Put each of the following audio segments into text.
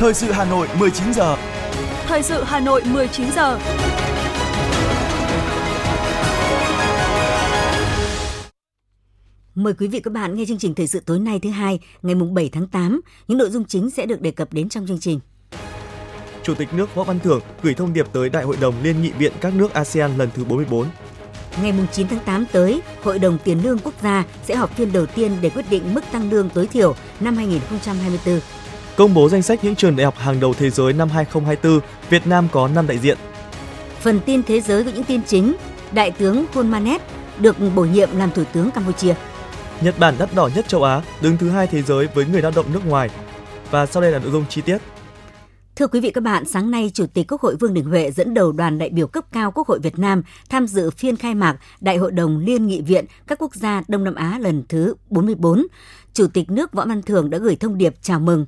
Thời sự Hà Nội 19 giờ. Thời sự Hà Nội 19 giờ. Mời quý vị các bạn nghe chương trình thời sự tối nay thứ hai, ngày mùng 7 tháng 8. Những nội dung chính sẽ được đề cập đến trong chương trình. Chủ tịch nước Võ Văn Thưởng gửi thông điệp tới Đại hội đồng Liên nghị viện các nước ASEAN lần thứ 44. Ngày 9 tháng 8 tới, Hội đồng Tiền lương Quốc gia sẽ họp phiên đầu tiên để quyết định mức tăng lương tối thiểu năm 2024. Công bố danh sách những trường đại học hàng đầu thế giới năm 2024, Việt Nam có 5 đại diện. Phần tin thế giới với những tin chính, Đại tướng Hun Manet được bổ nhiệm làm Thủ tướng Campuchia. Nhật Bản đắt đỏ nhất châu Á, đứng thứ hai thế giới với người lao động nước ngoài. Và sau đây là nội dung chi tiết. Thưa quý vị các bạn, sáng nay Chủ tịch Quốc hội Vương Đình Huệ dẫn đầu đoàn đại biểu cấp cao Quốc hội Việt Nam tham dự phiên khai mạc Đại hội đồng Liên nghị viện các quốc gia Đông Nam Á lần thứ 44. Chủ tịch nước Võ Văn Thưởng đã gửi thông điệp chào mừng.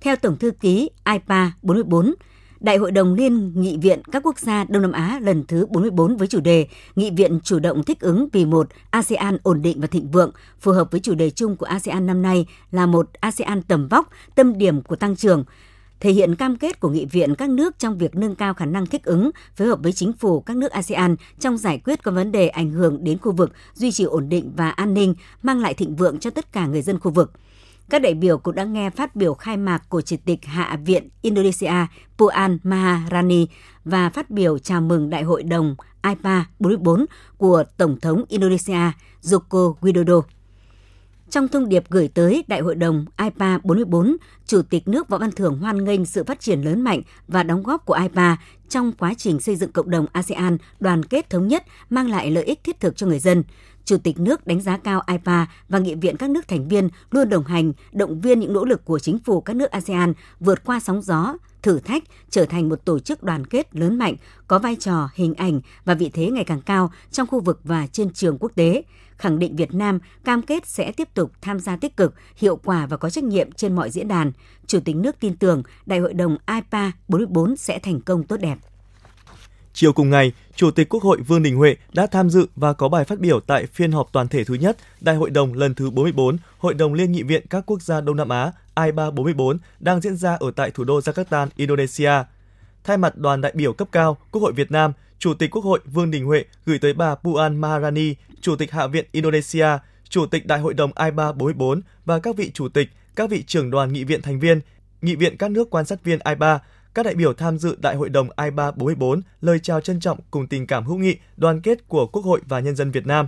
Theo Tổng thư ký IPA 44, Đại hội đồng Liên nghị viện các quốc gia Đông Nam Á lần thứ 44 với chủ đề Nghị viện chủ động thích ứng vì một ASEAN ổn định và thịnh vượng, phù hợp với chủ đề chung của ASEAN năm nay là một ASEAN tầm vóc, tâm điểm của tăng trưởng, thể hiện cam kết của nghị viện các nước trong việc nâng cao khả năng thích ứng, phối hợp với chính phủ các nước ASEAN trong giải quyết các vấn đề ảnh hưởng đến khu vực, duy trì ổn định và an ninh, mang lại thịnh vượng cho tất cả người dân khu vực. Các đại biểu cũng đã nghe phát biểu khai mạc của Chủ tịch Hạ viện Indonesia Puan Maharani và phát biểu chào mừng Đại hội đồng IPA 44 của Tổng thống Indonesia Joko Widodo. Trong thông điệp gửi tới Đại hội đồng IPA 44, Chủ tịch nước Võ Văn Thưởng hoan nghênh sự phát triển lớn mạnh và đóng góp của IPA trong quá trình xây dựng cộng đồng ASEAN đoàn kết thống nhất mang lại lợi ích thiết thực cho người dân. Chủ tịch nước đánh giá cao IPA và nghị viện các nước thành viên luôn đồng hành, động viên những nỗ lực của chính phủ các nước ASEAN vượt qua sóng gió, thử thách, trở thành một tổ chức đoàn kết lớn mạnh, có vai trò, hình ảnh và vị thế ngày càng cao trong khu vực và trên trường quốc tế khẳng định Việt Nam cam kết sẽ tiếp tục tham gia tích cực, hiệu quả và có trách nhiệm trên mọi diễn đàn. Chủ tịch nước tin tưởng Đại hội đồng IPA 44 sẽ thành công tốt đẹp. Chiều cùng ngày, Chủ tịch Quốc hội Vương Đình Huệ đã tham dự và có bài phát biểu tại phiên họp toàn thể thứ nhất Đại hội đồng lần thứ 44 Hội đồng Liên nghị viện các quốc gia Đông Nam Á I3 44 đang diễn ra ở tại thủ đô Jakarta, Indonesia. Thay mặt đoàn đại biểu cấp cao Quốc hội Việt Nam, Chủ tịch Quốc hội Vương Đình Huệ gửi tới bà Puan Maharani, Chủ tịch Hạ viện Indonesia, Chủ tịch Đại hội đồng I3 44 và các vị chủ tịch, các vị trưởng đoàn nghị viện thành viên, nghị viện các nước quan sát viên I3, các đại biểu tham dự Đại hội đồng I3 44 lời chào trân trọng cùng tình cảm hữu nghị, đoàn kết của Quốc hội và nhân dân Việt Nam.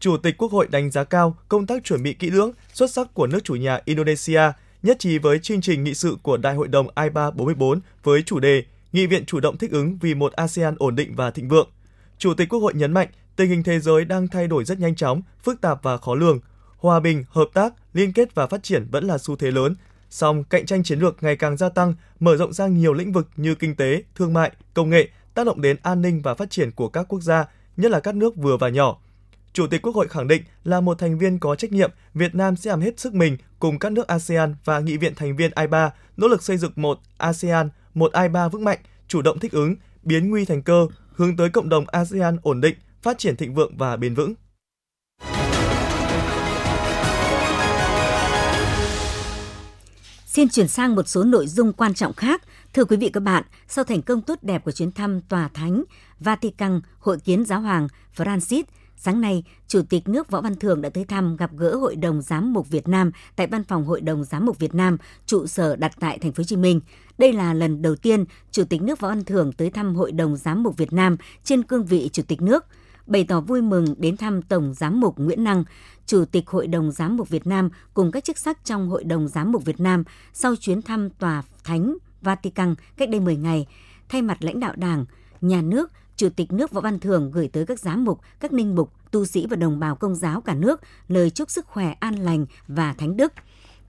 Chủ tịch Quốc hội đánh giá cao công tác chuẩn bị kỹ lưỡng, xuất sắc của nước chủ nhà Indonesia, nhất trí với chương trình nghị sự của Đại hội đồng I3 44 với chủ đề Nghị viện chủ động thích ứng vì một ASEAN ổn định và thịnh vượng. Chủ tịch Quốc hội nhấn mạnh, tình hình thế giới đang thay đổi rất nhanh chóng, phức tạp và khó lường. Hòa bình, hợp tác, liên kết và phát triển vẫn là xu thế lớn. Song cạnh tranh chiến lược ngày càng gia tăng, mở rộng sang nhiều lĩnh vực như kinh tế, thương mại, công nghệ, tác động đến an ninh và phát triển của các quốc gia, nhất là các nước vừa và nhỏ. Chủ tịch Quốc hội khẳng định là một thành viên có trách nhiệm, Việt Nam sẽ làm hết sức mình cùng các nước ASEAN và nghị viện thành viên I3 nỗ lực xây dựng một ASEAN, một I3 vững mạnh, chủ động thích ứng, biến nguy thành cơ, hướng tới cộng đồng ASEAN ổn định, phát triển thịnh vượng và bền vững. Xin chuyển sang một số nội dung quan trọng khác. Thưa quý vị các bạn, sau thành công tốt đẹp của chuyến thăm Tòa Thánh, Vatican, Hội kiến Giáo hoàng Francis, Sáng nay, Chủ tịch nước Võ Văn Thưởng đã tới thăm gặp gỡ Hội đồng Giám mục Việt Nam tại Văn phòng Hội đồng Giám mục Việt Nam, trụ sở đặt tại thành phố Hồ Chí Minh. Đây là lần đầu tiên Chủ tịch nước Võ Văn Thưởng tới thăm Hội đồng Giám mục Việt Nam trên cương vị Chủ tịch nước bày tỏ vui mừng đến thăm Tổng Giám mục Nguyễn Năng, Chủ tịch Hội đồng Giám mục Việt Nam cùng các chức sắc trong Hội đồng Giám mục Việt Nam sau chuyến thăm Tòa Thánh Vatican cách đây 10 ngày. Thay mặt lãnh đạo Đảng, Nhà nước, Chủ tịch nước Võ Văn Thưởng gửi tới các giám mục, các ninh mục, tu sĩ và đồng bào công giáo cả nước lời chúc sức khỏe an lành và thánh đức.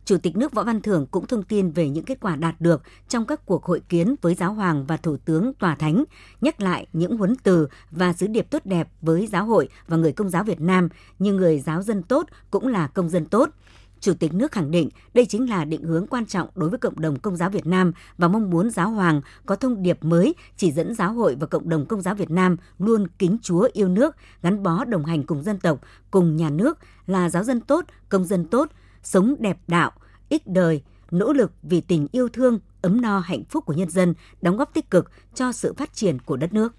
Chủ tịch nước Võ Văn Thưởng cũng thông tin về những kết quả đạt được trong các cuộc hội kiến với giáo hoàng và thủ tướng tòa thánh, nhắc lại những huấn từ và sứ điệp tốt đẹp với giáo hội và người công giáo Việt Nam như người giáo dân tốt cũng là công dân tốt – Chủ tịch nước khẳng định đây chính là định hướng quan trọng đối với cộng đồng công giáo Việt Nam và mong muốn giáo hoàng có thông điệp mới chỉ dẫn giáo hội và cộng đồng công giáo Việt Nam luôn kính Chúa yêu nước, gắn bó đồng hành cùng dân tộc, cùng nhà nước là giáo dân tốt, công dân tốt, sống đẹp đạo, ích đời, nỗ lực vì tình yêu thương, ấm no hạnh phúc của nhân dân, đóng góp tích cực cho sự phát triển của đất nước.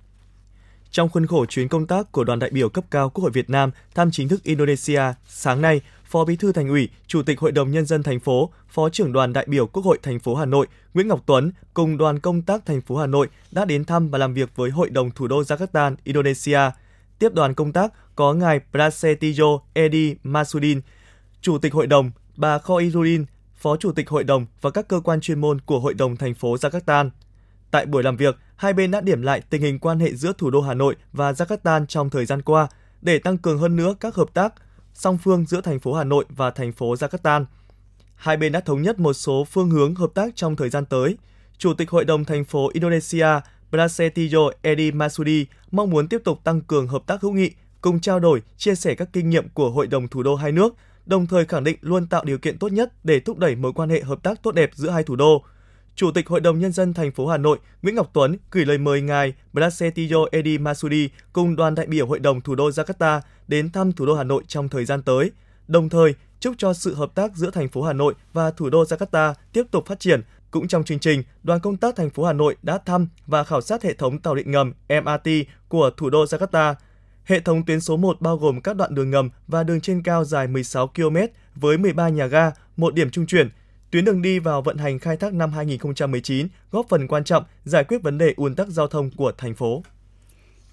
Trong khuôn khổ chuyến công tác của đoàn đại biểu cấp cao Quốc hội Việt Nam thăm chính thức Indonesia, sáng nay, Phó Bí thư Thành ủy, Chủ tịch Hội đồng nhân dân thành phố, Phó trưởng đoàn đại biểu Quốc hội thành phố Hà Nội Nguyễn Ngọc Tuấn cùng đoàn công tác thành phố Hà Nội đã đến thăm và làm việc với Hội đồng thủ đô Jakarta, Indonesia. Tiếp đoàn công tác có ngài Prasetyo Edi Masudin, Chủ tịch Hội đồng, bà Khoirudin, Phó Chủ tịch Hội đồng và các cơ quan chuyên môn của Hội đồng thành phố Jakarta. Tại buổi làm việc, hai bên đã điểm lại tình hình quan hệ giữa thủ đô Hà Nội và Jakarta trong thời gian qua để tăng cường hơn nữa các hợp tác song phương giữa thành phố Hà Nội và thành phố Jakarta. Hai bên đã thống nhất một số phương hướng hợp tác trong thời gian tới. Chủ tịch Hội đồng thành phố Indonesia Prasetyo Edi Masudi mong muốn tiếp tục tăng cường hợp tác hữu nghị, cùng trao đổi, chia sẻ các kinh nghiệm của Hội đồng thủ đô hai nước, đồng thời khẳng định luôn tạo điều kiện tốt nhất để thúc đẩy mối quan hệ hợp tác tốt đẹp giữa hai thủ đô. Chủ tịch Hội đồng Nhân dân thành phố Hà Nội Nguyễn Ngọc Tuấn gửi lời mời ngài Brasetio Edi Masudi cùng đoàn đại biểu Hội đồng thủ đô Jakarta đến thăm thủ đô Hà Nội trong thời gian tới, đồng thời chúc cho sự hợp tác giữa thành phố Hà Nội và thủ đô Jakarta tiếp tục phát triển. Cũng trong chương trình, đoàn công tác thành phố Hà Nội đã thăm và khảo sát hệ thống tàu điện ngầm MRT của thủ đô Jakarta. Hệ thống tuyến số 1 bao gồm các đoạn đường ngầm và đường trên cao dài 16 km với 13 nhà ga, một điểm trung chuyển, Tuyến đường đi vào vận hành khai thác năm 2019 góp phần quan trọng giải quyết vấn đề ùn tắc giao thông của thành phố.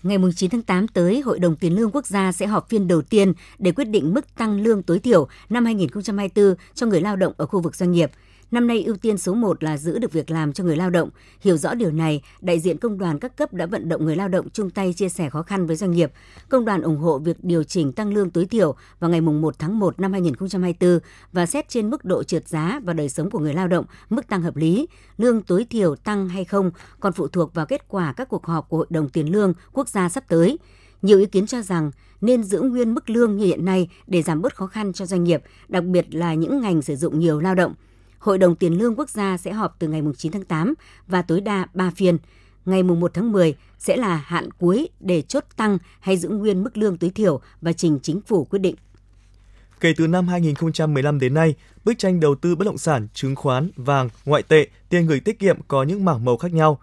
Ngày 9 tháng 8 tới, Hội đồng Tiền lương Quốc gia sẽ họp phiên đầu tiên để quyết định mức tăng lương tối thiểu năm 2024 cho người lao động ở khu vực doanh nghiệp – Năm nay ưu tiên số 1 là giữ được việc làm cho người lao động. Hiểu rõ điều này, đại diện công đoàn các cấp đã vận động người lao động chung tay chia sẻ khó khăn với doanh nghiệp. Công đoàn ủng hộ việc điều chỉnh tăng lương tối thiểu vào ngày 1 tháng 1 năm 2024 và xét trên mức độ trượt giá và đời sống của người lao động, mức tăng hợp lý. Lương tối thiểu tăng hay không còn phụ thuộc vào kết quả các cuộc họp của Hội đồng Tiền lương quốc gia sắp tới. Nhiều ý kiến cho rằng nên giữ nguyên mức lương như hiện nay để giảm bớt khó khăn cho doanh nghiệp, đặc biệt là những ngành sử dụng nhiều lao động. Hội đồng Tiền lương Quốc gia sẽ họp từ ngày 9 tháng 8 và tối đa 3 phiên. Ngày 1 tháng 10 sẽ là hạn cuối để chốt tăng hay giữ nguyên mức lương tối thiểu và trình chính phủ quyết định. Kể từ năm 2015 đến nay, bức tranh đầu tư bất động sản, chứng khoán, vàng, ngoại tệ, tiền gửi tiết kiệm có những mảng màu khác nhau.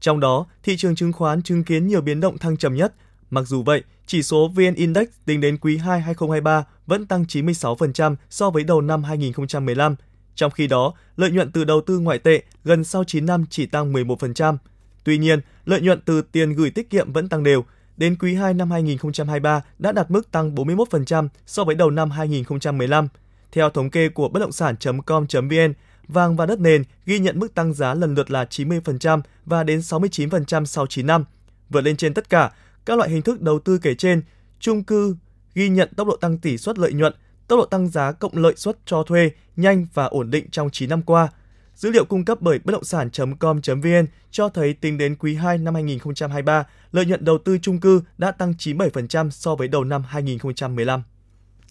Trong đó, thị trường chứng khoán chứng kiến nhiều biến động thăng trầm nhất. Mặc dù vậy, chỉ số VN Index tính đến quý 2 2023 vẫn tăng 96% so với đầu năm 2015 trong khi đó, lợi nhuận từ đầu tư ngoại tệ gần sau 9 năm chỉ tăng 11%. Tuy nhiên, lợi nhuận từ tiền gửi tiết kiệm vẫn tăng đều. Đến quý 2 năm 2023 đã đạt mức tăng 41% so với đầu năm 2015. Theo thống kê của bất động sản.com.vn, vàng và đất nền ghi nhận mức tăng giá lần lượt là 90% và đến 69% sau 9 năm. Vượt lên trên tất cả, các loại hình thức đầu tư kể trên, chung cư ghi nhận tốc độ tăng tỷ suất lợi nhuận tốc độ tăng giá cộng lợi suất cho thuê nhanh và ổn định trong 9 năm qua. Dữ liệu cung cấp bởi bất động sản.com.vn cho thấy tính đến quý 2 năm 2023, lợi nhuận đầu tư chung cư đã tăng 97% so với đầu năm 2015.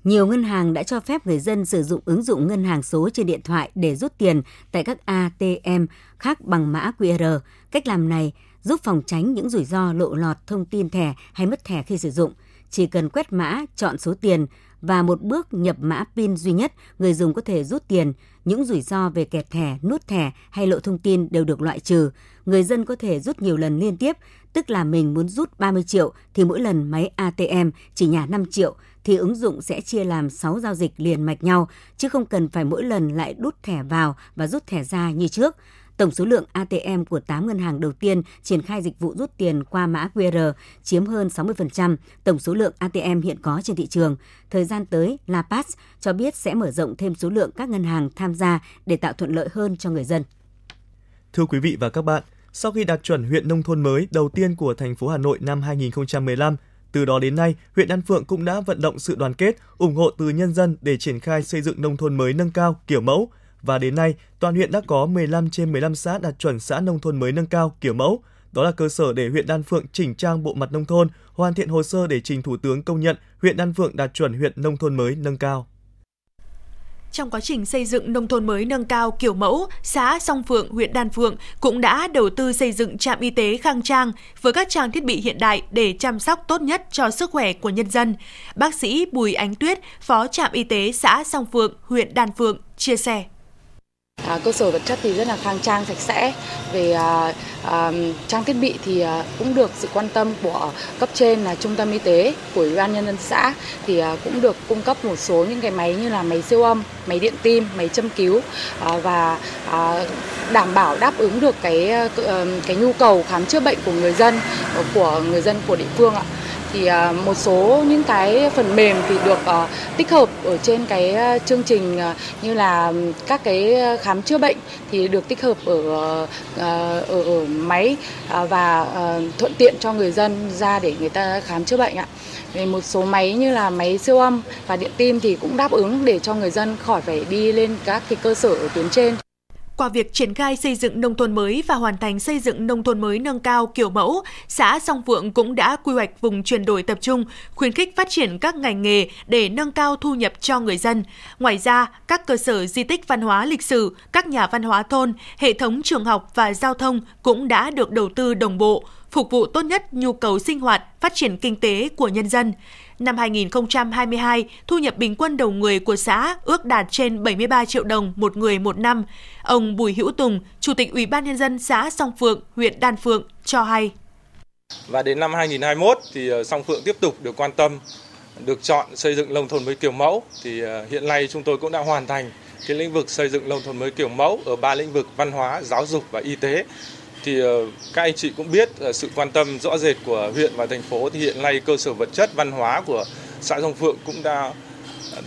Nhiều ngân hàng đã cho phép người dân sử dụng ứng dụng ngân hàng số trên điện thoại để rút tiền tại các ATM khác bằng mã QR. Cách làm này giúp phòng tránh những rủi ro lộ lọt thông tin thẻ hay mất thẻ khi sử dụng. Chỉ cần quét mã, chọn số tiền và một bước nhập mã PIN duy nhất, người dùng có thể rút tiền. Những rủi ro về kẹt thẻ, nút thẻ hay lộ thông tin đều được loại trừ. Người dân có thể rút nhiều lần liên tiếp, tức là mình muốn rút 30 triệu thì mỗi lần máy ATM chỉ nhả 5 triệu thì ứng dụng sẽ chia làm 6 giao dịch liền mạch nhau, chứ không cần phải mỗi lần lại đút thẻ vào và rút thẻ ra như trước. Tổng số lượng ATM của 8 ngân hàng đầu tiên triển khai dịch vụ rút tiền qua mã QR chiếm hơn 60% tổng số lượng ATM hiện có trên thị trường. Thời gian tới, Lapas cho biết sẽ mở rộng thêm số lượng các ngân hàng tham gia để tạo thuận lợi hơn cho người dân. Thưa quý vị và các bạn, sau khi đạt chuẩn huyện nông thôn mới đầu tiên của thành phố Hà Nội năm 2015, từ đó đến nay, huyện Đan Phượng cũng đã vận động sự đoàn kết, ủng hộ từ nhân dân để triển khai xây dựng nông thôn mới nâng cao, kiểu mẫu, và đến nay, toàn huyện đã có 15 trên 15 xã đạt chuẩn xã nông thôn mới nâng cao kiểu mẫu. Đó là cơ sở để huyện Đan Phượng chỉnh trang bộ mặt nông thôn, hoàn thiện hồ sơ để trình Thủ tướng công nhận huyện Đan Phượng đạt chuẩn huyện nông thôn mới nâng cao. Trong quá trình xây dựng nông thôn mới nâng cao kiểu mẫu, xã Song Phượng, huyện Đan Phượng cũng đã đầu tư xây dựng trạm y tế khang trang với các trang thiết bị hiện đại để chăm sóc tốt nhất cho sức khỏe của nhân dân. Bác sĩ Bùi Ánh Tuyết, Phó trạm y tế xã Song Phượng, huyện Đan Phượng chia sẻ. À, cơ sở vật chất thì rất là khang trang sạch sẽ. Về à, à, trang thiết bị thì à, cũng được sự quan tâm của cấp trên là trung tâm y tế của ủy ban nhân dân xã thì à, cũng được cung cấp một số những cái máy như là máy siêu âm máy điện tim máy châm cứu à, và à, đảm bảo đáp ứng được cái à, à, cái nhu cầu khám chữa bệnh của người dân của người dân của địa phương ạ thì à, một số những cái phần mềm thì được ờ, tích hợp ở trên cái ờ, chương trình ờ, như là các cái khám chữa bệnh thì được tích hợp ở ở, ở máy à, và thuận tiện cho người dân ra để người ta khám chữa bệnh ạ. Về một số máy như là máy siêu âm và điện tim thì cũng đáp ứng để cho người dân khỏi phải đi lên các cái cơ sở ở tuyến trên. Qua việc triển khai xây dựng nông thôn mới và hoàn thành xây dựng nông thôn mới nâng cao kiểu mẫu, xã Song Phượng cũng đã quy hoạch vùng chuyển đổi tập trung, khuyến khích phát triển các ngành nghề để nâng cao thu nhập cho người dân. Ngoài ra, các cơ sở di tích văn hóa lịch sử, các nhà văn hóa thôn, hệ thống trường học và giao thông cũng đã được đầu tư đồng bộ, phục vụ tốt nhất nhu cầu sinh hoạt, phát triển kinh tế của nhân dân. Năm 2022, thu nhập bình quân đầu người của xã ước đạt trên 73 triệu đồng một người một năm. Ông Bùi Hữu Tùng, Chủ tịch Ủy ban nhân dân xã Song Phượng, huyện Đan Phượng cho hay. Và đến năm 2021 thì ờ, Song Phượng tiếp tục được quan tâm được chọn xây dựng nông thôn mới kiểu mẫu thì ờ, hiện nay chúng tôi cũng đã hoàn thành cái lĩnh vực xây dựng nông thôn mới kiểu mẫu ở ba lĩnh vực văn hóa, giáo dục và y tế thì ờ, các anh chị cũng biết sự quan tâm rõ rệt của huyện và thành phố thì hiện nay cơ sở vật chất văn hóa của xã Sông Phượng cũng đã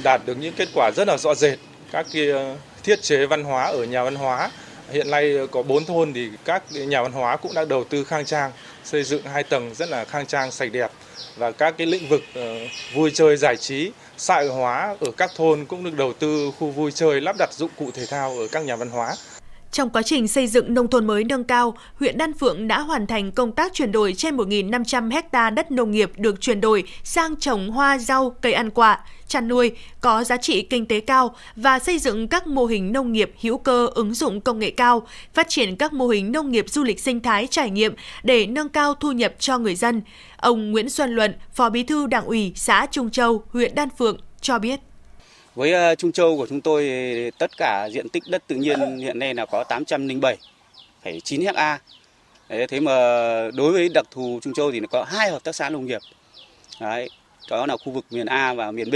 đạt được những kết quả rất là rõ rệt. Các cái ờ, thiết chế văn hóa ở nhà văn hóa hiện nay ờ, có 4 thôn thì các nhà văn hóa cũng đã đầu tư khang trang, xây dựng hai tầng rất là khang trang sạch đẹp và các cái lĩnh vực vui chơi giải trí, xã hội hóa ở các thôn cũng được đầu tư khu vui chơi lắp đặt dụng cụ thể thao ở các nhà văn hóa. Trong quá trình xây dựng nông thôn mới nâng cao, huyện Đan Phượng đã hoàn thành công tác chuyển đổi trên 1.500 hecta đất nông nghiệp được chuyển đổi sang trồng hoa rau, cây ăn quả, chăn nuôi có giá trị kinh tế cao và xây dựng các mô hình nông nghiệp hữu cơ ứng dụng công nghệ cao, phát triển các mô hình nông nghiệp du lịch sinh thái trải nghiệm để nâng cao thu nhập cho người dân. Ông Nguyễn Xuân Luận, Phó Bí thư Đảng ủy xã Trung Châu, huyện Đan Phượng cho biết. Với ờ, Trung Châu của chúng tôi tất cả diện tích đất tự nhiên hiện nay là có 807,9 ha. Thế mà đối với đặc thù Trung Châu thì nó có hai hợp tác xã nông nghiệp. Đấy, đó là khu vực miền A và miền B.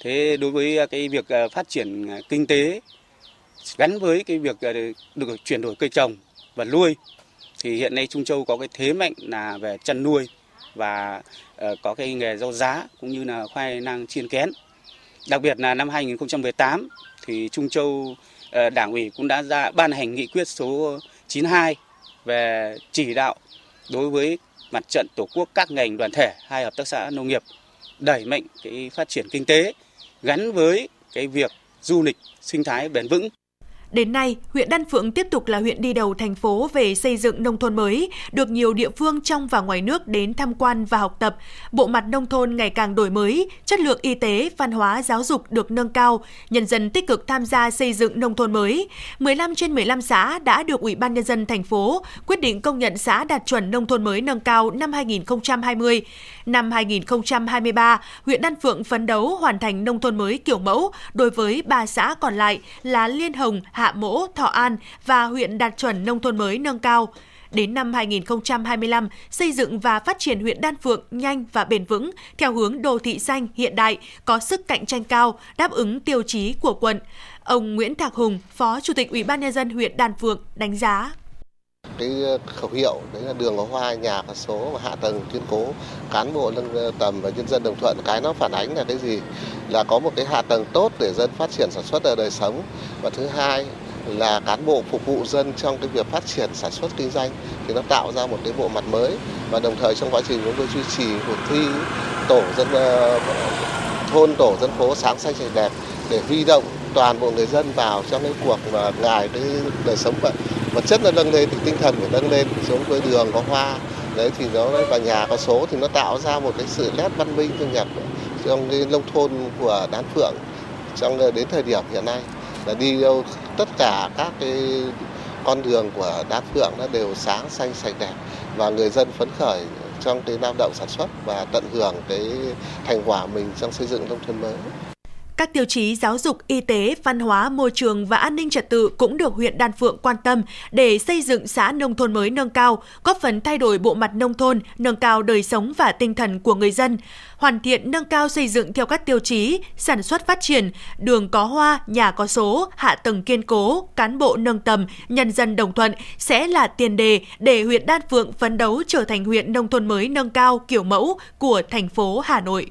Thế đối với ờ, cái việc ờ, phát triển kinh tế gắn với cái việc được chuyển đổi cây trồng và nuôi thì hiện nay Trung Châu có cái thế mạnh là về chăn nuôi và có cái nghề rau giá cũng như là khoai lang chiên kén. Đặc biệt là năm 2018 thì Trung Châu ờ, Đảng ủy cũng đã ra ban hành nghị quyết số 92 về chỉ đạo đối với mặt trận tổ quốc các ngành đoàn thể hai hợp tác xã nông nghiệp đẩy mạnh cái phát triển kinh tế gắn với cái việc du lịch sinh thái bền vững. Đến nay, huyện Đan Phượng tiếp tục là huyện đi đầu thành phố về xây dựng nông thôn mới, được nhiều địa phương trong và ngoài nước đến tham quan và học tập. Bộ mặt nông thôn ngày càng đổi mới, chất lượng y tế, văn hóa, giáo dục được nâng cao, nhân dân tích cực tham gia xây dựng nông thôn mới. 15 trên 15 xã đã được Ủy ban nhân dân thành phố quyết định công nhận xã đạt chuẩn nông thôn mới nâng cao năm 2020. Năm 2023, huyện Đan Phượng phấn đấu hoàn thành nông thôn mới kiểu mẫu đối với ba xã còn lại là Liên Hồng, Hạ Mỗ, Thọ An và huyện đạt chuẩn nông thôn mới nâng cao. Đến năm 2025, xây dựng và phát triển huyện Đan Phượng nhanh và bền vững theo hướng đô thị xanh hiện đại, có sức cạnh tranh cao, đáp ứng tiêu chí của quận. Ông Nguyễn Thạc Hùng, Phó Chủ tịch Ủy ban nhân dân huyện Đan Phượng đánh giá cái ờ, khẩu hiệu, đấy là đường có hoa, nhà có số và hạ tầng, kiên cố, cán bộ nâng ờ, tầm và nhân dân đồng thuận. Cái nó phản ánh là cái gì? Là có một cái hạ tầng tốt để dân phát triển sản xuất ở đời sống. Và thứ hai là cán bộ phục vụ dân trong cái việc phát triển sản xuất kinh doanh thì nó tạo ra một cái bộ mặt mới. Và đồng thời trong quá trình chúng tôi duy trì, cuộc thi, tổ dân ờ, thôn, tổ dân phố sáng xanh sạch đẹp để huy động toàn bộ người dân vào trong cái cuộc mà ngài cái đời sống vậy vật chất nó nâng lên thì tinh thần phải nâng lên, xuống với đường có hoa. Đấy, thì nó, và nhà có số thì nó tạo ra một cái sự nét văn minh, thu nhập trong cái nông thôn của đan phượng trong ờ, đến thời điểm hiện nay. Là đi đâu, tất cả các cái con đường của đan phượng nó đều sáng, xanh, sạch đẹp. Và người dân phấn khởi trong cái lao động sản xuất và tận hưởng cái thành quả mình trong xây dựng nông thôn mới. Các tiêu chí giáo dục, y tế, văn hóa, môi trường và an ninh trật tự cũng được huyện Đan Phượng quan tâm để xây dựng xã nông thôn mới nâng cao, góp phần thay đổi bộ mặt nông thôn, nâng cao đời sống và tinh thần của người dân, hoàn thiện nâng cao xây dựng theo các tiêu chí sản xuất phát triển, đường có hoa, nhà có số, hạ tầng kiên cố, cán bộ nâng tầm, nhân dân đồng thuận sẽ là tiền đề để huyện Đan Phượng phấn đấu trở thành huyện nông thôn mới nâng cao kiểu mẫu của thành phố Hà Nội.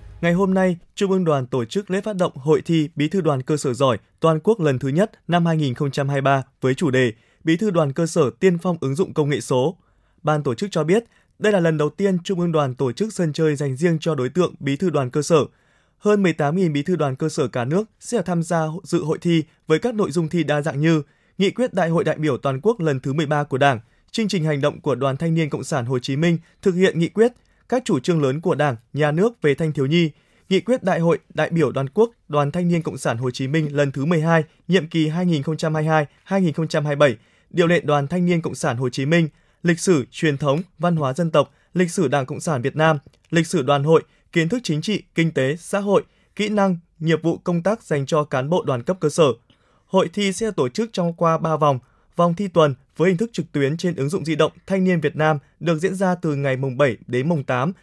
ngày hôm nay, Trung ương Đoàn tổ chức lễ phát động Hội thi Bí thư đoàn cơ sở giỏi toàn quốc lần thứ nhất năm 2023 với chủ đề Bí thư đoàn cơ sở tiên phong ứng dụng công nghệ số. Ban tổ chức cho biết, đây là lần đầu tiên Trung ương Đoàn tổ chức sân chơi dành riêng cho đối tượng bí thư đoàn cơ sở. Hơn 18.000 bí thư đoàn cơ sở cả nước sẽ tham gia dự hội thi với các nội dung thi đa dạng như Nghị quyết Đại hội đại biểu toàn quốc lần thứ 13 của Đảng, chương trình hành động của Đoàn Thanh niên Cộng sản Hồ Chí Minh thực hiện nghị quyết, các chủ trương lớn của Đảng, Nhà nước về thanh thiếu nhi, nghị quyết Đại hội đại biểu toàn quốc Đoàn Thanh niên Cộng sản Hồ Chí Minh lần thứ 12, nhiệm kỳ 2022-2027, điều lệ Đoàn Thanh niên Cộng sản Hồ Chí Minh, lịch sử, truyền thống, văn hóa dân tộc, lịch sử Đảng Cộng sản Việt Nam, lịch sử đoàn hội, kiến thức chính trị, kinh tế, xã hội, kỹ năng, nghiệp vụ công tác dành cho cán bộ đoàn cấp cơ sở. Hội thi sẽ tổ chức trong qua 3 vòng, vòng thi tuần với hình thức trực tuyến trên ứng dụng di động Thanh niên Việt Nam được diễn ra từ ngày mùng 7 đến mùng 8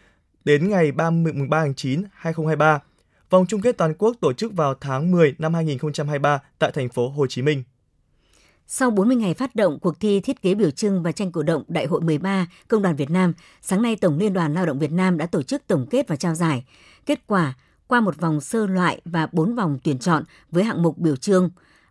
đến ngày 30 mùng 3 tháng 9 2023. Vòng chung kết toàn quốc tổ chức vào tháng 10 năm 2023 tại thành phố Hồ Chí Minh. Sau 40 ngày phát động cuộc thi thiết kế biểu trưng và tranh cổ động Đại hội 13 Công đoàn Việt Nam, sáng nay Tổng Liên đoàn Lao động Việt Nam đã tổ chức tổng kết và trao giải. Kết quả, qua một vòng sơ loại và 4 vòng tuyển chọn với hạng mục biểu trưng,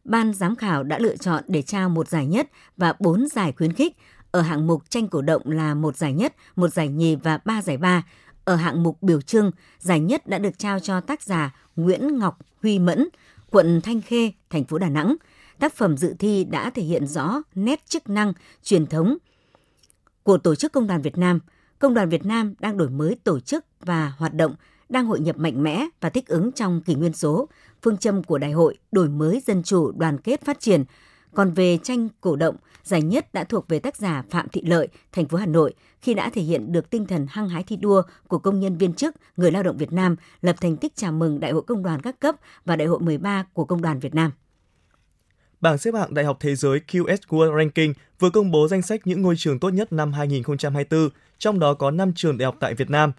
ban giám khảo đã lựa chọn để trao một giải nhất và bốn giải khuyến khích. Ở hạng mục tranh cổ động là một giải nhất, một giải nhì và ba giải ba. Ở hạng mục biểu trưng, giải nhất đã được trao cho tác giả Nguyễn Ngọc Huy Mẫn, quận Thanh Khê, thành phố Đà Nẵng. Tác phẩm dự thi đã thể hiện rõ nét chức năng, truyền thống của Tổ chức Công đoàn Việt Nam. Công đoàn Việt Nam đang đổi mới tổ chức và hoạt động, đang hội nhập mạnh mẽ và thích ứng trong kỷ nguyên số, phương châm của đại hội đổi mới dân chủ, đoàn kết phát triển. Còn về tranh cổ động, giải nhất đã thuộc về tác giả Phạm Thị Lợi, thành phố Hà Nội, khi đã thể hiện được tinh thần hăng hái thi đua của công nhân viên chức, người lao động Việt Nam, lập thành tích chào mừng Đại hội Công đoàn các cấp và Đại hội 13 của Công đoàn Việt Nam. Bảng xếp hạng Đại học Thế giới QS World Ranking vừa công bố danh sách những ngôi trường tốt nhất năm 2024, trong đó có 5 trường đại học tại Việt Nam.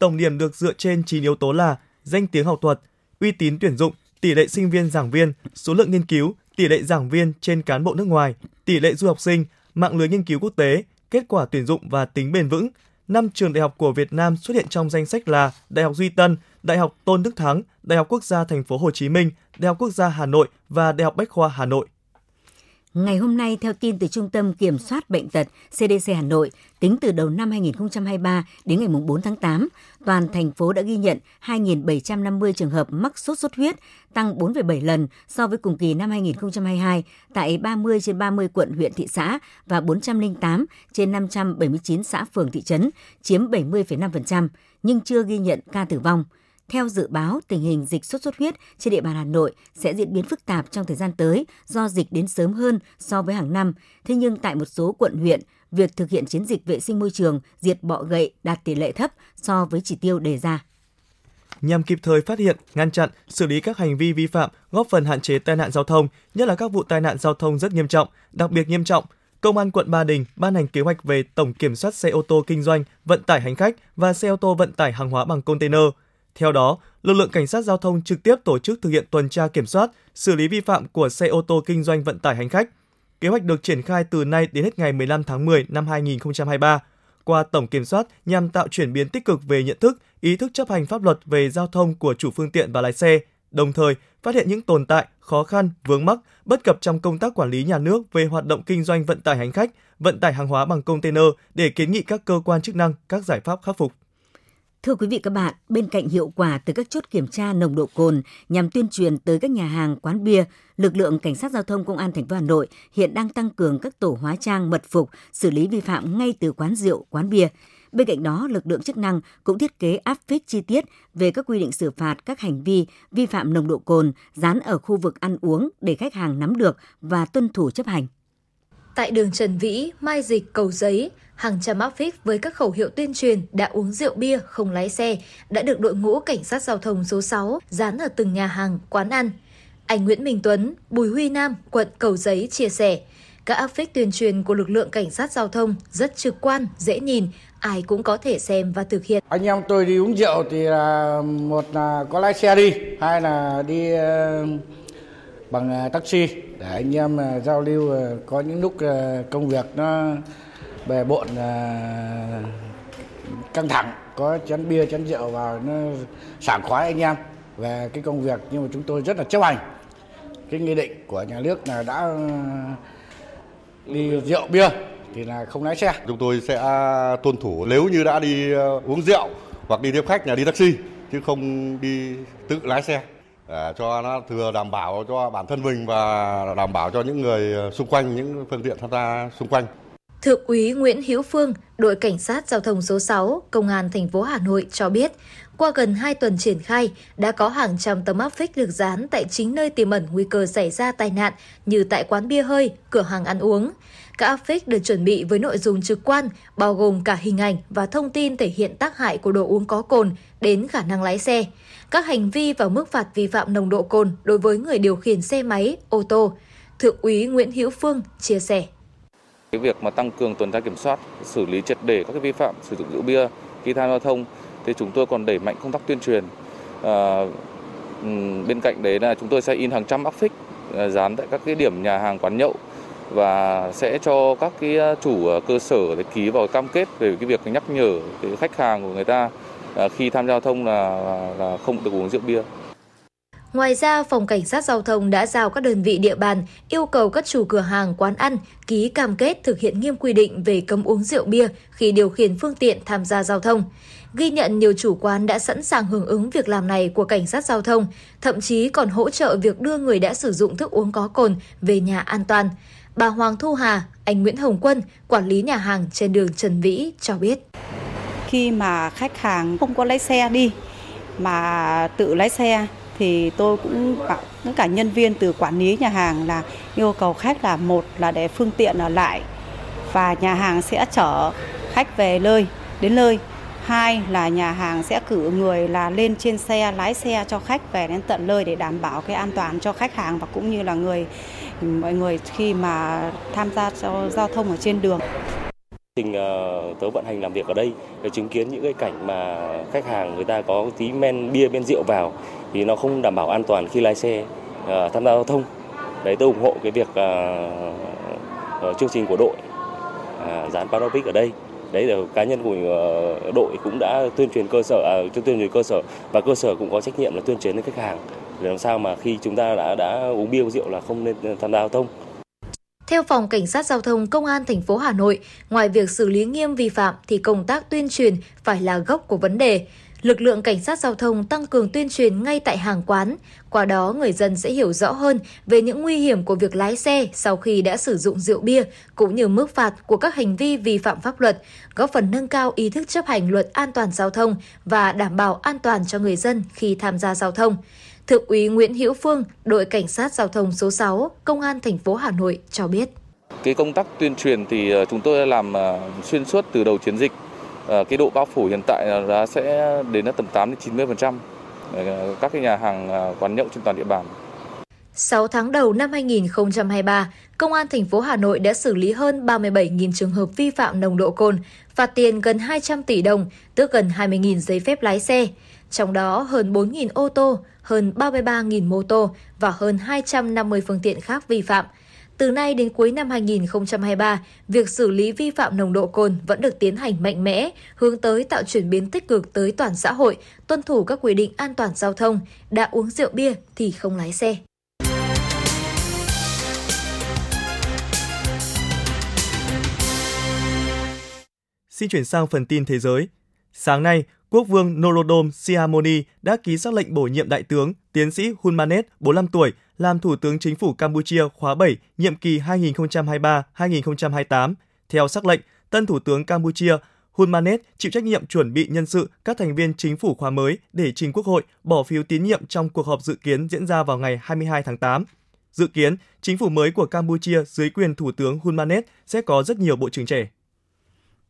Tổng điểm được dựa trên 9 yếu tố là danh tiếng học thuật, uy tín tuyển dụng, tỷ lệ sinh viên giảng viên, số lượng nghiên cứu, tỷ lệ giảng viên trên cán bộ nước ngoài, tỷ lệ du học sinh, mạng lưới nghiên cứu quốc tế, kết quả tuyển dụng và tính bền vững. Năm trường đại học của Việt Nam xuất hiện trong danh sách là Đại học Duy Tân, Đại học Tôn Đức Thắng, Đại học Quốc gia Thành phố Hồ Chí Minh, Đại học Quốc gia Hà Nội và Đại học Bách khoa Hà Nội. Ngày hôm nay, theo tin từ Trung tâm Kiểm soát Bệnh tật CDC Hà Nội, tính từ đầu năm 2023 đến ngày 4 tháng 8, toàn thành phố đã ghi nhận 2.750 trường hợp mắc sốt xuất huyết, tăng 4,7 lần so với cùng kỳ năm 2022 tại 30 trên 30 quận huyện thị xã và 408 trên 579 xã phường thị trấn, chiếm 70,5%, nhưng chưa ghi nhận ca tử vong – theo dự báo, tình hình dịch sốt xuất huyết trên địa bàn Hà Nội sẽ diễn biến phức tạp trong thời gian tới do dịch đến sớm hơn so với hàng năm. Thế nhưng tại một số quận huyện, việc thực hiện chiến dịch vệ sinh môi trường diệt bọ gậy đạt tỷ lệ thấp so với chỉ tiêu đề ra. Nhằm kịp thời phát hiện, ngăn chặn, xử lý các hành vi vi phạm, góp phần hạn chế tai nạn giao thông, nhất là các vụ tai nạn giao thông rất nghiêm trọng, đặc biệt nghiêm trọng, Công an quận Ba Đình ban hành kế hoạch về tổng kiểm soát xe ô tô kinh doanh, vận tải hành khách và xe ô tô vận tải hàng hóa bằng container – theo đó, lực lượng cảnh sát giao thông trực tiếp tổ chức thực hiện tuần tra kiểm soát, xử lý vi phạm của xe ô tô kinh doanh vận tải hành khách. Kế hoạch được triển khai từ nay đến hết ngày 15 tháng 10 năm 2023 qua tổng kiểm soát nhằm tạo chuyển biến tích cực về nhận thức, ý thức chấp hành pháp luật về giao thông của chủ phương tiện và lái xe, đồng thời phát hiện những tồn tại, khó khăn, vướng mắc, bất cập trong công tác quản lý nhà nước về hoạt động kinh doanh vận tải hành khách, vận tải hàng hóa bằng container để kiến nghị các cơ quan chức năng các giải pháp khắc phục. Thưa quý vị các bạn, bên cạnh hiệu quả từ các chốt kiểm tra nồng độ cồn nhằm tuyên truyền tới các nhà hàng, quán bia, lực lượng cảnh sát giao thông công an thành phố Hà Nội hiện đang tăng cường các tổ hóa trang mật phục xử lý vi phạm ngay từ quán rượu, quán bia. Bên cạnh đó, lực lượng chức năng cũng thiết kế áp phích chi tiết về các quy định xử phạt các hành vi vi phạm nồng độ cồn dán ở khu vực ăn uống để khách hàng nắm được và tuân thủ chấp hành. Tại đường Trần Vĩ, Mai Dịch, Cầu Giấy, hàng trăm áp phích với các khẩu hiệu tuyên truyền đã uống rượu bia không lái xe đã được đội ngũ cảnh sát giao thông số 6 dán ở từng nhà hàng, quán ăn. Anh Nguyễn Minh Tuấn, Bùi Huy Nam, quận Cầu Giấy chia sẻ, các áp phích tuyên truyền của lực lượng cảnh sát giao thông rất trực quan, dễ nhìn, ai cũng có thể xem và thực hiện. Anh em tôi đi uống rượu thì là một là có lái xe đi, hai là đi uh bằng à, taxi để anh em à, giao lưu à, có những lúc công việc nó bề bộn căng thẳng, có chén bia, chén rượu vào nó sảng khoái anh em về cái công việc nhưng mà chúng tôi rất là chấp hành cái nghị định của nhà nước là đã đi rượu bia thì là không lái xe. Chúng tôi sẽ tuân thủ nếu như đã đi uống rượu hoặc đi tiếp khách là đi taxi, chứ không đi tự lái xe để cho nó thừa đảm bảo cho bản thân mình và đảm bảo cho những người ờ, xung quanh những phương tiện tham gia xung quanh. Thượng úy Nguyễn Hiếu Phương, đội cảnh sát giao thông số 6, Công an thành phố Hà Nội cho biết, qua gần 2 tuần triển khai, đã có hàng trăm tấm áp phích được dán tại chính nơi tiềm ẩn nguy cơ xảy ra tai nạn như tại quán bia hơi, cửa hàng ăn uống. Các áp phích được chuẩn bị với nội dung trực quan, bao gồm cả hình ảnh và thông tin thể hiện tác hại của đồ uống có cồn đến khả năng lái xe, các hành vi và mức phạt vi phạm nồng độ cồn đối với người điều khiển xe máy, ô tô. Thượng úy Nguyễn Hữu Phương chia sẻ. Cái việc mà tăng cường tuần tra kiểm soát, xử lý triệt để các cái vi phạm sử dụng rượu bia khi tham gia giao thông thì chúng tôi còn đẩy mạnh công tác tuyên truyền. À, bên cạnh đấy là chúng tôi sẽ in hàng trăm áp phích à, dán tại các cái điểm nhà hàng quán nhậu và sẽ cho các cái à, chủ à, cơ sở để ký vào cam kết về cái việc nhắc nhở cái khách hàng của người ta Ờ, khi tham gia giao thông là, là không được uống rượu bia. Ngoài ra, Phòng Cảnh sát Giao thông đã giao các đơn vị địa bàn yêu cầu các chủ cửa hàng, quán ăn ký cam kết thực hiện nghiêm quy định về cấm uống rượu bia khi điều khiển phương tiện tham gia giao thông. Ghi nhận nhiều chủ quán đã sẵn sàng hưởng ứng việc làm này của Cảnh sát Giao thông, thậm chí còn hỗ trợ việc đưa người đã sử dụng thức uống có cồn về nhà an toàn. Bà Hoàng Thu Hà, anh Nguyễn Hồng Quân, quản lý nhà hàng trên đường Trần Vĩ cho biết. Khi mà khách hàng không có lái xe đi, mà tự lái xe thì tôi cũng bảo tất cả nhân viên từ quản lý nhà hàng là yêu cầu khách là một là để phương tiện ở lại và nhà hàng sẽ chở khách về nơi, đến nơi. Hai là nhà hàng sẽ cử người là lên trên xe, lái xe cho khách về đến tận nơi để đảm bảo cái an toàn cho khách hàng và cũng như là người, mọi người khi mà tham gia giao thông ở trên đường trình ờ, tớ vận hành làm việc ở đây để chứng kiến những cái cảnh mà khách hàng người ta có tí men bia men rượu vào thì nó không đảm bảo an toàn khi lái xe uh, tham gia giao thông. Đấy tôi ủng hộ cái việc uh, uh, chương trình của đội uh, dán panopic ở đây. Đấy là cá nhân của đội cũng đã tuyên truyền cơ sở à, tuyên truyền cơ sở và cơ sở cũng có trách nhiệm là tuyên truyền đến khách hàng để làm sao mà khi chúng ta đã đã uống bia uống rượu là không nên tham gia giao thông theo Phòng Cảnh sát Giao thông Công an thành phố Hà Nội, ngoài việc xử lý nghiêm vi phạm thì công tác tuyên truyền phải là gốc của vấn đề. Lực lượng cảnh sát giao thông tăng cường tuyên truyền ngay tại hàng quán, qua đó người dân sẽ hiểu rõ hơn về những nguy hiểm của việc lái xe sau khi đã sử dụng rượu bia cũng như mức phạt của các hành vi vi phạm pháp luật, góp phần nâng cao ý thức chấp hành luật an toàn giao thông và đảm bảo an toàn cho người dân khi tham gia giao thông. Thượng úy Nguyễn Hữu Phương, đội cảnh sát giao thông số 6, Công an thành phố Hà Nội cho biết. Cái công tác tuyên truyền thì ờ, chúng tôi làm ờ, xuyên suốt từ đầu chiến dịch. Ờ, cái độ bao phủ hiện tại là sẽ đến tầm 8 đến 90% các cái nhà hàng quán nhậu trên toàn địa bàn. 6 tháng đầu năm 2023, Công an thành phố Hà Nội đã xử lý hơn 37.000 trường hợp vi phạm nồng độ cồn, phạt tiền gần 200 tỷ đồng, tước gần 20.000 giấy phép lái xe. Trong đó hơn 4.000 ô tô, hơn 33.000 mô tô và hơn 250 phương tiện khác vi phạm. Từ nay đến cuối năm 2023, việc xử lý vi phạm nồng độ cồn vẫn được tiến hành mạnh mẽ, hướng tới tạo chuyển biến tích cực tới toàn xã hội, tuân thủ các quy định an toàn giao thông, đã uống rượu bia thì không lái xe. Xin chuyển sang phần tin thế giới. Sáng nay, Quốc vương Norodom Sihamoni đã ký xác lệnh bổ nhiệm đại tướng tiến sĩ Hun Manet, 45 tuổi, làm Thủ tướng Chính phủ Campuchia khóa 7, nhiệm kỳ 2023-2028. Theo xác lệnh, tân Thủ tướng Campuchia Hun Manet chịu trách nhiệm chuẩn bị nhân sự các thành viên chính phủ khóa mới để trình Quốc hội bỏ phiếu tín nhiệm trong cuộc họp dự kiến diễn ra vào ngày 22 tháng 8. Dự kiến, chính phủ mới của Campuchia dưới quyền Thủ tướng Hun Manet sẽ có rất nhiều bộ trưởng trẻ.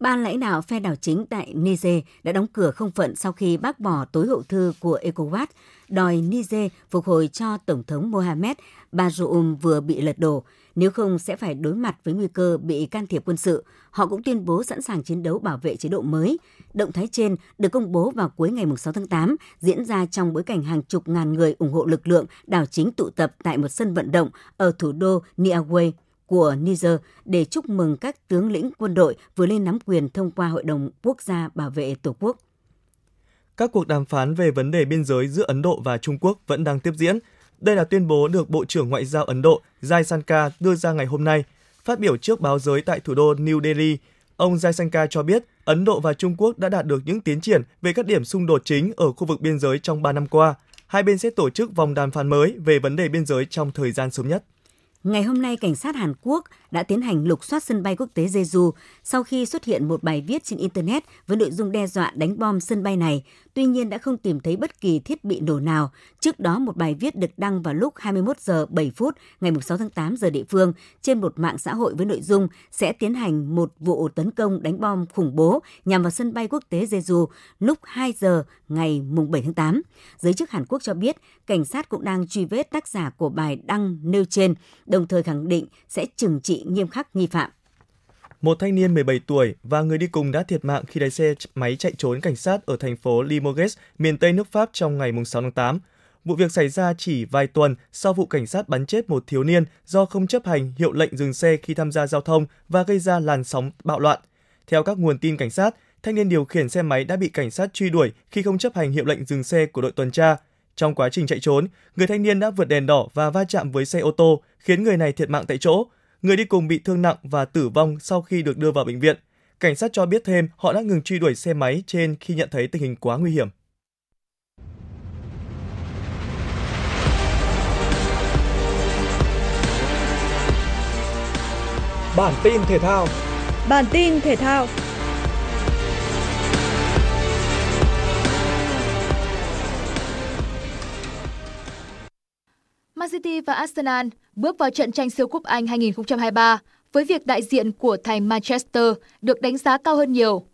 Ban lãnh đạo phe đảo chính tại Niger đã đóng cửa không phận sau khi bác bỏ tối hậu thư của ECOWAS đòi Niger phục hồi cho Tổng thống Mohamed Bazoum vừa bị lật đổ, nếu không sẽ phải đối mặt với nguy cơ bị can thiệp quân sự. Họ cũng tuyên bố sẵn sàng chiến đấu bảo vệ chế độ mới. Động thái trên được công bố vào cuối ngày 6 tháng 8, diễn ra trong bối cảnh hàng chục ngàn người ủng hộ lực lượng đảo chính tụ tập tại một sân vận động ở thủ đô Niamey của Niger để chúc mừng các tướng lĩnh quân đội vừa lên nắm quyền thông qua Hội đồng Quốc gia Bảo vệ Tổ quốc. Các cuộc đàm phán về vấn đề biên giới giữa Ấn Độ và Trung Quốc vẫn đang tiếp diễn. Đây là tuyên bố được Bộ trưởng Ngoại giao Ấn Độ Jai Sankar đưa ra ngày hôm nay. Phát biểu trước báo giới tại thủ đô New Delhi, ông Jai Sankar cho biết Ấn Độ và Trung Quốc đã đạt được những tiến triển về các điểm xung đột chính ở khu vực biên giới trong 3 năm qua. Hai bên sẽ tổ chức vòng đàm phán mới về vấn đề biên giới trong thời gian sớm nhất. Ngày hôm nay, cảnh sát Hàn Quốc đã tiến hành lục soát sân bay quốc tế Jeju sau khi xuất hiện một bài viết trên Internet với nội dung đe dọa đánh bom sân bay này. Tuy nhiên đã không tìm thấy bất kỳ thiết bị nổ nào. Trước đó, một bài viết được đăng vào lúc 21 giờ 7 phút ngày 6 tháng 8 giờ địa phương trên một mạng xã hội với nội dung sẽ tiến hành một vụ tấn công đánh bom khủng bố nhằm vào sân bay quốc tế Jeju lúc 2 giờ ngày 7 tháng 8. Giới chức Hàn Quốc cho biết cảnh sát cũng đang truy vết tác giả của bài đăng nêu trên, đồng thời khẳng định sẽ trừng trị nghiêm khắc nghi phạm. Một thanh niên 17 tuổi và người đi cùng đã thiệt mạng khi lái xe máy chạy trốn cảnh sát ở thành phố Limoges, miền Tây nước Pháp trong ngày 6 tháng 8. Vụ việc xảy ra chỉ vài tuần sau vụ cảnh sát bắn chết một thiếu niên do không chấp hành hiệu lệnh dừng xe khi tham gia giao thông và gây ra làn sóng bạo loạn. Theo các nguồn tin cảnh sát, thanh niên điều khiển xe máy đã bị cảnh sát truy đuổi khi không chấp hành hiệu lệnh dừng xe của đội tuần tra. Trong quá trình chạy trốn, người thanh niên đã vượt đèn đỏ và va chạm với xe ô tô, khiến người này thiệt mạng tại chỗ. Người đi cùng bị thương nặng và tử vong sau khi được đưa vào bệnh viện. Cảnh sát cho biết thêm họ đã ngừng truy đuổi xe máy trên khi nhận thấy tình hình quá nguy hiểm. Bản tin thể thao Bản tin thể thao City và Arsenal bước vào trận tranh siêu cúp Anh 2023 với việc đại diện của thành Manchester được đánh giá cao hơn nhiều.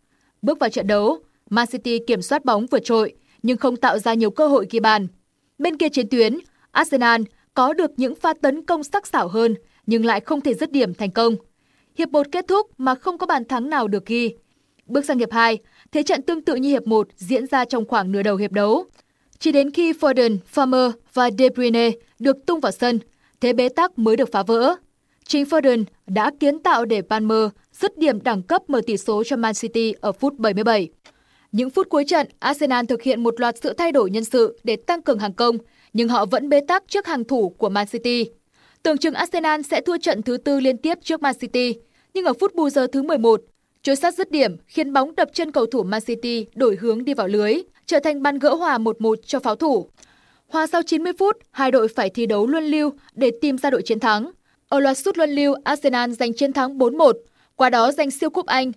Bước vào trận đấu, Man City kiểm soát bóng vượt trội nhưng không tạo ra nhiều cơ hội ghi bàn. Bên kia chiến tuyến, Arsenal có được những pha tấn công sắc sảo hơn nhưng lại không thể dứt điểm thành công. Hiệp 1 kết thúc mà không có bàn thắng nào được ghi. Bước sang hiệp 2, thế trận tương tự như hiệp 1 diễn ra trong khoảng nửa đầu hiệp đấu. Chỉ đến khi Foden, Farmer và De Bruyne được tung vào sân, thế bế tắc mới được phá vỡ. Chính Foden đã kiến tạo để Palmer dứt điểm đẳng cấp mở tỷ số cho Man City ở phút 77. Những phút cuối trận, Arsenal thực hiện một loạt sự thay đổi nhân sự để tăng cường hàng công, nhưng họ vẫn bế tắc trước hàng thủ của Man City. Tưởng chừng Arsenal sẽ thua trận thứ tư liên tiếp trước Man City, nhưng ở phút bù giờ thứ 11, chối sát dứt điểm khiến bóng đập chân cầu thủ Man City đổi hướng đi vào lưới, trở thành bàn gỡ hòa 1-1 cho pháo thủ. Hòa sau 90 phút, hai đội phải thi đấu luân lưu để tìm ra đội chiến thắng. Ở loạt sút luân lưu, Arsenal giành chiến thắng 4-1, qua đó giành siêu cúp Anh.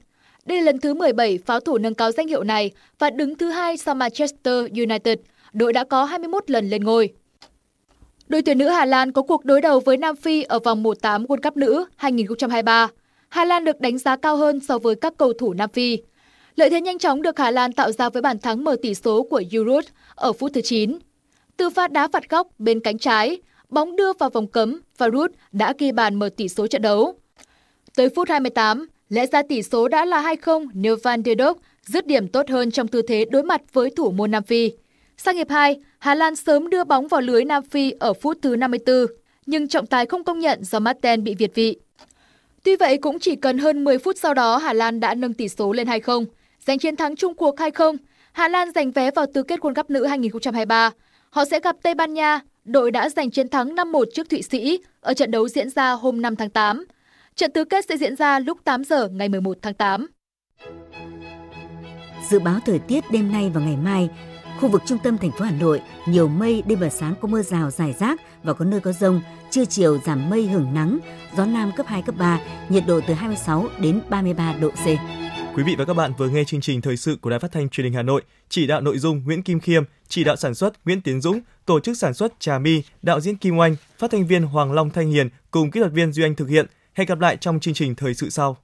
Đây là lần thứ 17 pháo thủ nâng cao danh hiệu này và đứng thứ hai sau Manchester United, đội đã có 21 lần lên ngôi. Đội tuyển nữ Hà Lan có cuộc đối đầu với Nam Phi ở vòng 1-8 World Cup nữ 2023. Hà Lan được đánh giá cao hơn so với các cầu thủ Nam Phi. Lợi thế nhanh chóng được Hà Lan tạo ra với bàn thắng mở tỷ số của Giroud ở phút thứ 9. Từ pha đá phạt góc bên cánh trái, bóng đưa vào vòng cấm và Ruud đã ghi bàn mở tỷ số trận đấu. Tới phút 28, lẽ ra tỷ số đã là 2-0 nếu Van der Dok dứt điểm tốt hơn trong tư thế đối mặt với thủ môn Nam Phi. Sang hiệp 2, Hà Lan sớm đưa bóng vào lưới Nam Phi ở phút thứ 54, nhưng trọng tài không công nhận do Martin bị việt vị. Tuy vậy, cũng chỉ cần hơn 10 phút sau đó Hà Lan đã nâng tỷ số lên 2-0, giành chiến thắng chung cuộc 2-0. Hà Lan giành vé vào tứ kết World Cup nữ 2023. Họ sẽ gặp Tây Ban Nha, đội đã giành chiến thắng 5-1 trước Thụy Sĩ ở trận đấu diễn ra hôm 5 tháng 8. Trận tứ kết sẽ diễn ra lúc 8 giờ ngày 11 tháng 8. Dự báo thời tiết đêm nay và ngày mai, khu vực trung tâm thành phố Hà Nội nhiều mây, đêm và sáng có mưa rào rải rác và có nơi có rông, trưa chiều giảm mây hưởng nắng, gió nam cấp 2 cấp 3, nhiệt độ từ 26 đến 33 độ C. Quý vị và các bạn vừa nghe chương trình thời sự của Đài Phát thanh Truyền hình Hà Nội, chỉ đạo nội dung Nguyễn Kim Khiêm, chỉ đạo sản xuất Nguyễn Tiến Dũng, tổ chức sản xuất Trà My, đạo diễn Kim Oanh, phát thanh viên Hoàng Long Thanh Hiền cùng kỹ thuật viên Duy Anh thực hiện. Hẹn gặp lại trong chương trình thời sự sau.